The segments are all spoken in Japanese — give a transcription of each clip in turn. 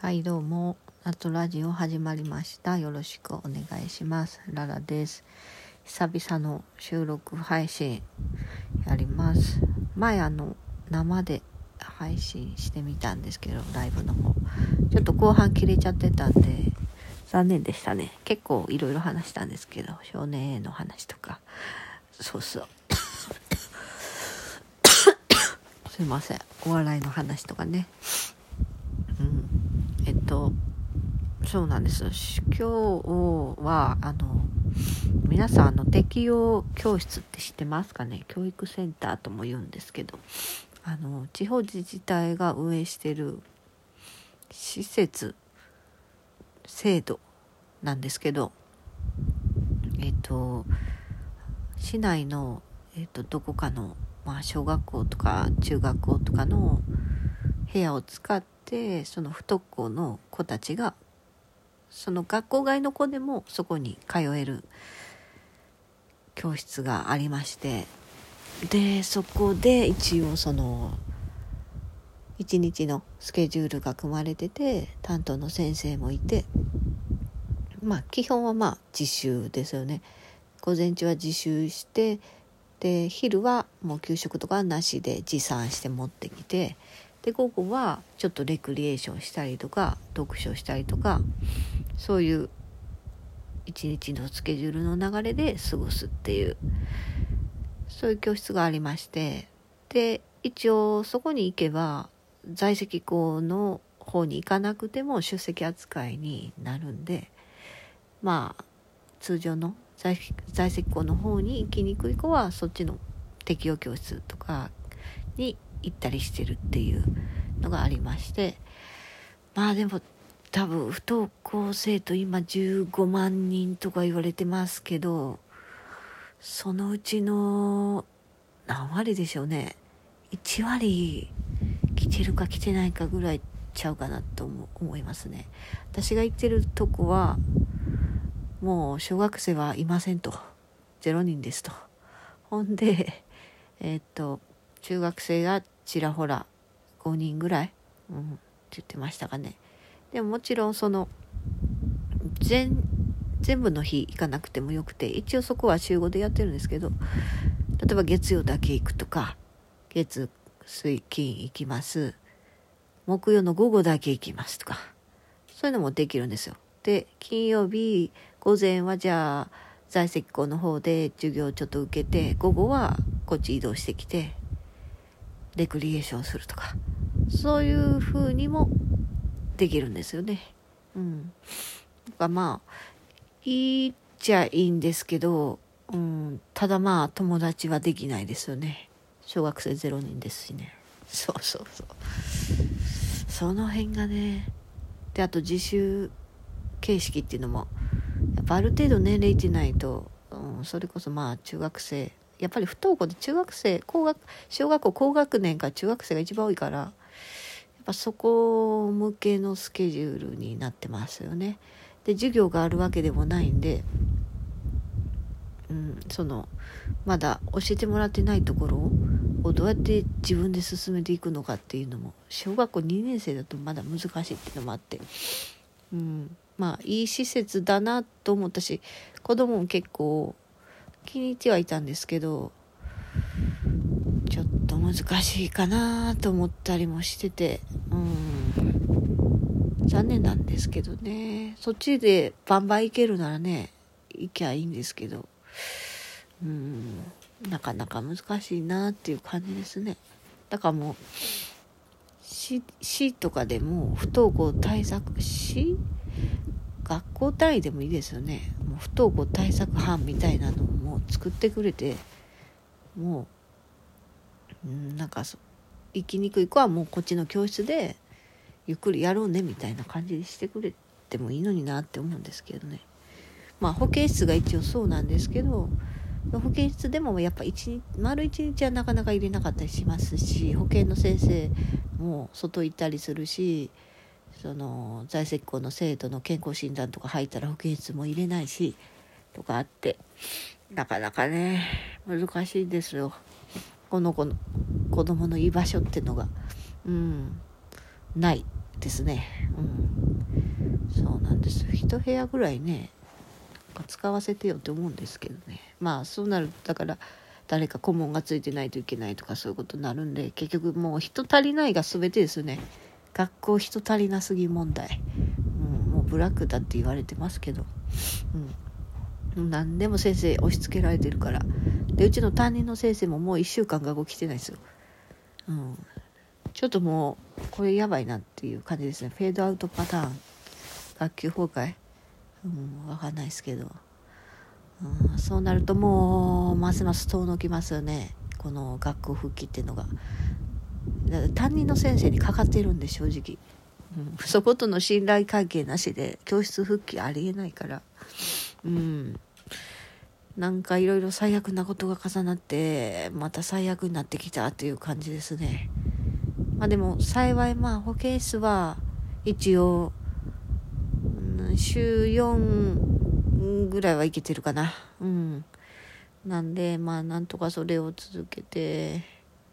はいどうも。夏ラジオ始まりました。よろしくお願いします。ララです。久々の収録配信やります。前あの生で配信してみたんですけどライブの方。ちょっと後半切れちゃってたんで残念でしたね。結構いろいろ話したんですけど少年 A の話とか。そうそう。すいません。お笑いの話とかねうんえっとそうなんです。今日はあの皆さんあの適用教室って知ってますかね？教育センターとも言うんですけど。あの地方自治体が運営してる施設制度なんですけど。えっと市内の、えっと、どこかの、まあ、小学校とか中学校とかの部屋を使ってその不登校の子たちがその学校外の子でもそこに通える教室がありましてでそこで一応その一日のスケジュールが組まれてて担当の先生もいてまあ基本はまあ自習ですよね。午前中は自習してで昼はもう給食とかはなしで持参して持ってきてで午後はちょっとレクリエーションしたりとか読書したりとかそういう一日のスケジュールの流れで過ごすっていうそういう教室がありましてで一応そこに行けば在籍校の方に行かなくても出席扱いになるんでまあ通常の在在籍校の方に行きにくい子はそっちの適応教室とかに行ったりしてるっていうのがありましてまあでも多分不登校生徒今15万人とか言われてますけどそのうちの何割でしょうね1割来てるか来てないかぐらいちゃうかなと思いますね。私が行ってるとこはもう小学生はいませんと。0人ですと。ほんでえー、っと中学生がちらほら5人ぐらい、うん、って言ってましたかね。でももちろんその全全部の日行かなくてもよくて一応そこは週5でやってるんですけど例えば月曜だけ行くとか月水金行きます木曜の午後だけ行きますとかそういうのもできるんですよ。で金曜日午前はじゃあ在籍校の方で授業をちょっと受けて午後はこっち移動してきてレクリエーションするとかそういう風にもできるんですよね。うん。かまあいいっちゃいいんですけど、うん、ただまあ友達はできないですよね。小学生0人ですしね。そうそうそう。その辺がね。であと自習形式っていうのもやっぱある程度年齢いってないと、うん、それこそまあ中学生やっぱり不登校で中学生高学小学校高学年から中学生が一番多いからやっぱそこ向けのスケジュールになってますよね。で授業があるわけでもないんで、うん、そのまだ教えてもらってないところをどうやって自分で進めていくのかっていうのも小学校2年生だとまだ難しいっていうのもあって、うん、まあいい施設だなと思ったし子供も結構気に入ってはいたんですけどちょっと難しいかなと思ったりもしててうん。残念なんですけどね。そっちでバンバン行けるならね行きゃいいんですけどうん。なかなか難しいなっていう感じですね。だからもう市とかでも不登校対策市学校単位でもいいですよね。もう不登校対策班みたいなのも作ってくれてもう、うん、なんか行きにくい子はもうこっちの教室でゆっくりやろうねみたいな感じにしてくれてもいいのになって思うんですけどね。まあ保健室が一応そうなんですけど保健室でもやっぱ一日丸一日はなかなか入れなかったりしますし保健の先生も外行ったりするしその在籍校の生徒の健康診断とか入ったら保健室も入れないしとかあってなかなかね難しいですよ。この子の子供の居場所ってのがうんないですね。うん。そうなんです。一部屋ぐらいね使わせてよって思うんですけどね。まあそうなるだから誰か顧問がついてないといけないとかそういうことになるんで結局もう人足りないが全てですね学校人足りなすぎ問題、うん、もうブラックだって言われてますけど、うん、何でも先生押し付けられてるから。でうちの担任の先生ももう1週間学校来てないですよ、うん、ちょっともうこれやばいなっていう感じですね。フェードアウトパターン。学級崩壊。うん分かんないですけど、うん、そうなるともうますます遠のきますよね。この学校復帰っていうのが。担任の先生にかかってるんで正直、うん、そことの信頼関係なしで教室復帰ありえないから。うん。なんかいろいろ最悪なことが重なってまた最悪になってきたっていう感じですね。まあでも幸いまあ保健室は一応、うん、週4ぐらいはいけてるかな。うん。なんでまあなんとかそれを続けて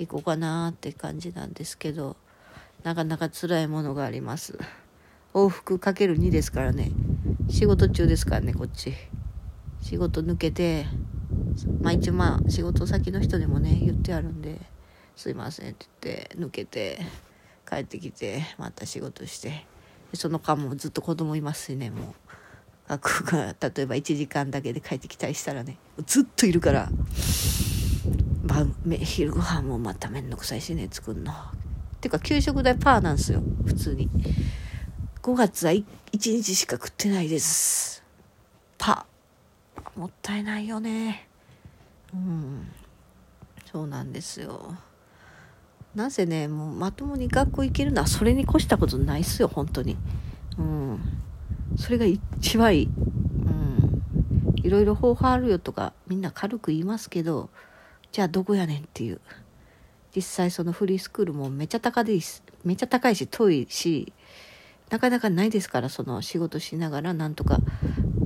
いこうかなって感じなんですけどなかなか辛いものがあります。往復かける2ですからね。仕事中ですからねこっち。仕事抜けてまあ一応まあ仕事先の人でもね言ってあるんで「すいません」って言って抜けて帰ってきてまた仕事して。その間もずっと子供いますしねもう。学校が例えば1時間だけで帰ってきたりしたらねずっといるから。晩昼ご飯もまためんどくさいしね作るの。てか給食代パーなんすよ普通に。5月は 1, 1日しか食ってないです。パー。もったいないよね。うん。そうなんですよ。なぜねもうまともに学校行けるのはそれに越したことないっすよ本当に。うん。それが一番いい。うん。いろいろ方法あるよとかみんな軽く言いますけどじゃあどこやねんっていう。実際そのフリースクールもめちゃ高いめちゃ高いし遠いしなかなかないですからその仕事しながらなんとか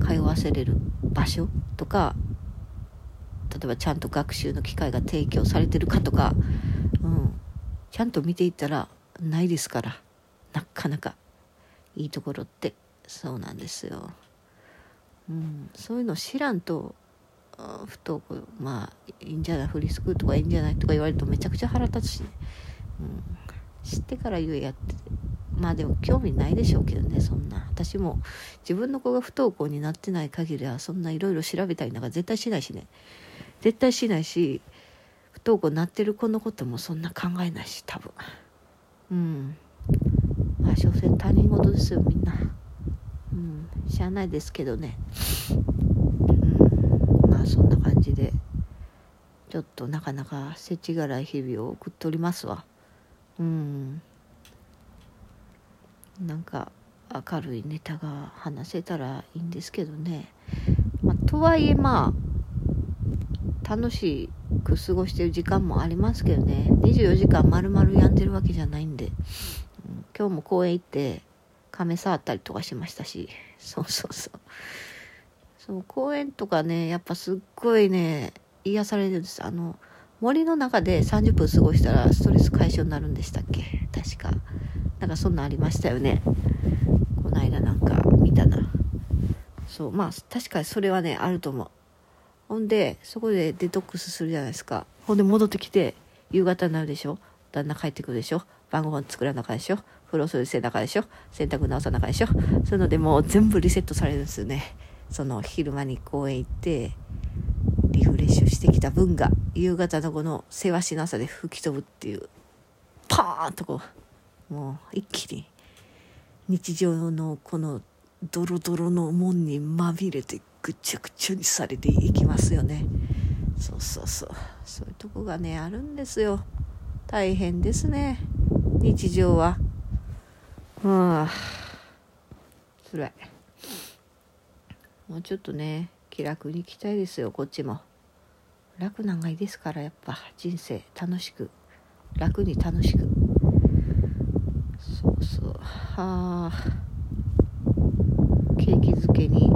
通わせれる場所とか例えばちゃんと学習の機会が提供されてるかとか、うん、ちゃんと見ていったらないですからなかなか。いいところって。そうなんですよ。うん、そういうの知らんと不登校。まあいいんじゃない？フリースクールとかいいんじゃない？とか言われるとめちゃくちゃ腹立つしね、うん、知ってから言えやって。まあでも興味ないでしょうけどねそんな。私も自分の子が不登校になってない限りはそんないろいろ調べたりなんか絶対しないしね。絶対しないし不登校になってる子のこともそんな考えないし多分。うん。まあ所詮他人事ですよみんな。うん。知らないですけどね。そんな感じでちょっとなかなか世知辛い日々を送っておりますわ。うん。なんか明るいネタが話せたらいいんですけどね、まあ、とはいえまあ楽しく過ごしてる時間もありますけどね。24時間丸々やんでるわけじゃないんで、うん、今日も公園行って亀触ったりとかしましたし。そうそうそう。そう公園とかねやっぱすっごいね癒されるんです。あの森の中で30分過ごしたらストレス解消になるんでしたっけ？確か。なんかそんなんありましたよね。この間なんか見たな。そうまあ確かにそれはねあると思う。ほんでそこでデトックスするじゃないですか。ほんで戻ってきて夕方になるでしょ？旦那帰ってくるでしょ？晩ご飯作らなかでしょ？風呂掃除せなかでしょ？洗濯直さなかでしょ？そういうのでもう全部リセットされるんですよね。その昼間に公園行ってリフレッシュしてきた分が夕方のこのせわしなさで吹き飛ぶっていうパーンとこうもう一気に日常のこのドロドロの門にまみれてぐちゃぐちゃにされていきますよね。そうそうそう。そういうとこがねあるんですよ。大変ですね。日常は。うん辛い。もうちょっとね気楽に行きたいですよこっちも。楽なんがいいですからやっぱ。人生楽しく。楽に楽しく。そうそう。はあ。景気づけに。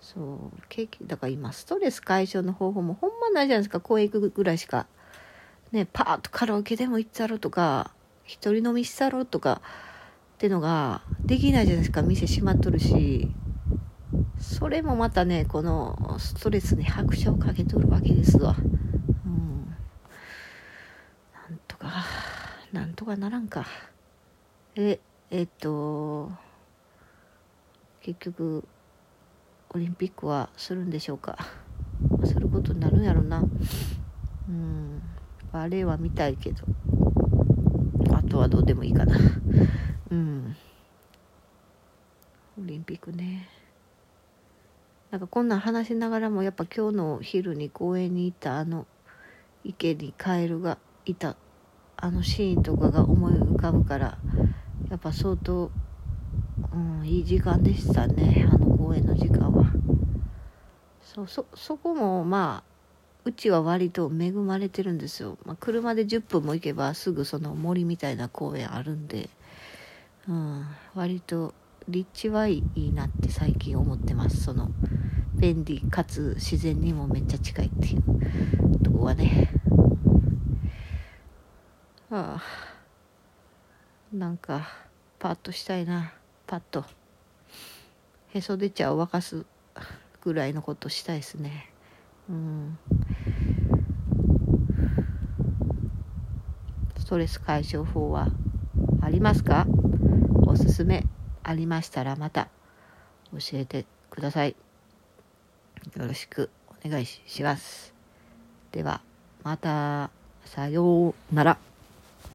そう。景気だから今ストレス解消の方法もほんまないじゃないですか。公園行くぐらいしか。ねパーッとカラオケでも行ったろとか一人飲みしたろとかってのができないじゃないですか。店閉まっとるし。それもまたねこのストレスに拍車をかけとるわけですわ。うん。なんとかなんとかならんか。ええっと結局オリンピックはするんでしょうか。することになるんやろな。うん。バレエは見たいけど。あとはどうでもいいかな。うん。オリンピックね。なんかこんなん話しながらもやっぱ今日の昼に公園に行ったあの池にカエルがいたあのシーンとかが思い浮かぶからやっぱ相当、うん、いい時間でしたねあの公園の時間は。そうそそこもまあうちは割と恵まれてるんですよ、まあ、車で10分も行けばすぐその森みたいな公園あるんで、うん、割と立地はいいなって最近思ってますその便利かつ自然にもめっちゃ近いっていうとこはね。ああ。なんかパッとしたいな。パッと。へそ出ちゃう沸かすぐらいのことしたいですね。うん。ストレス解消法はありますか？おすすめありましたらまた教えてください。よろしくお願いします。ではまたさようなら。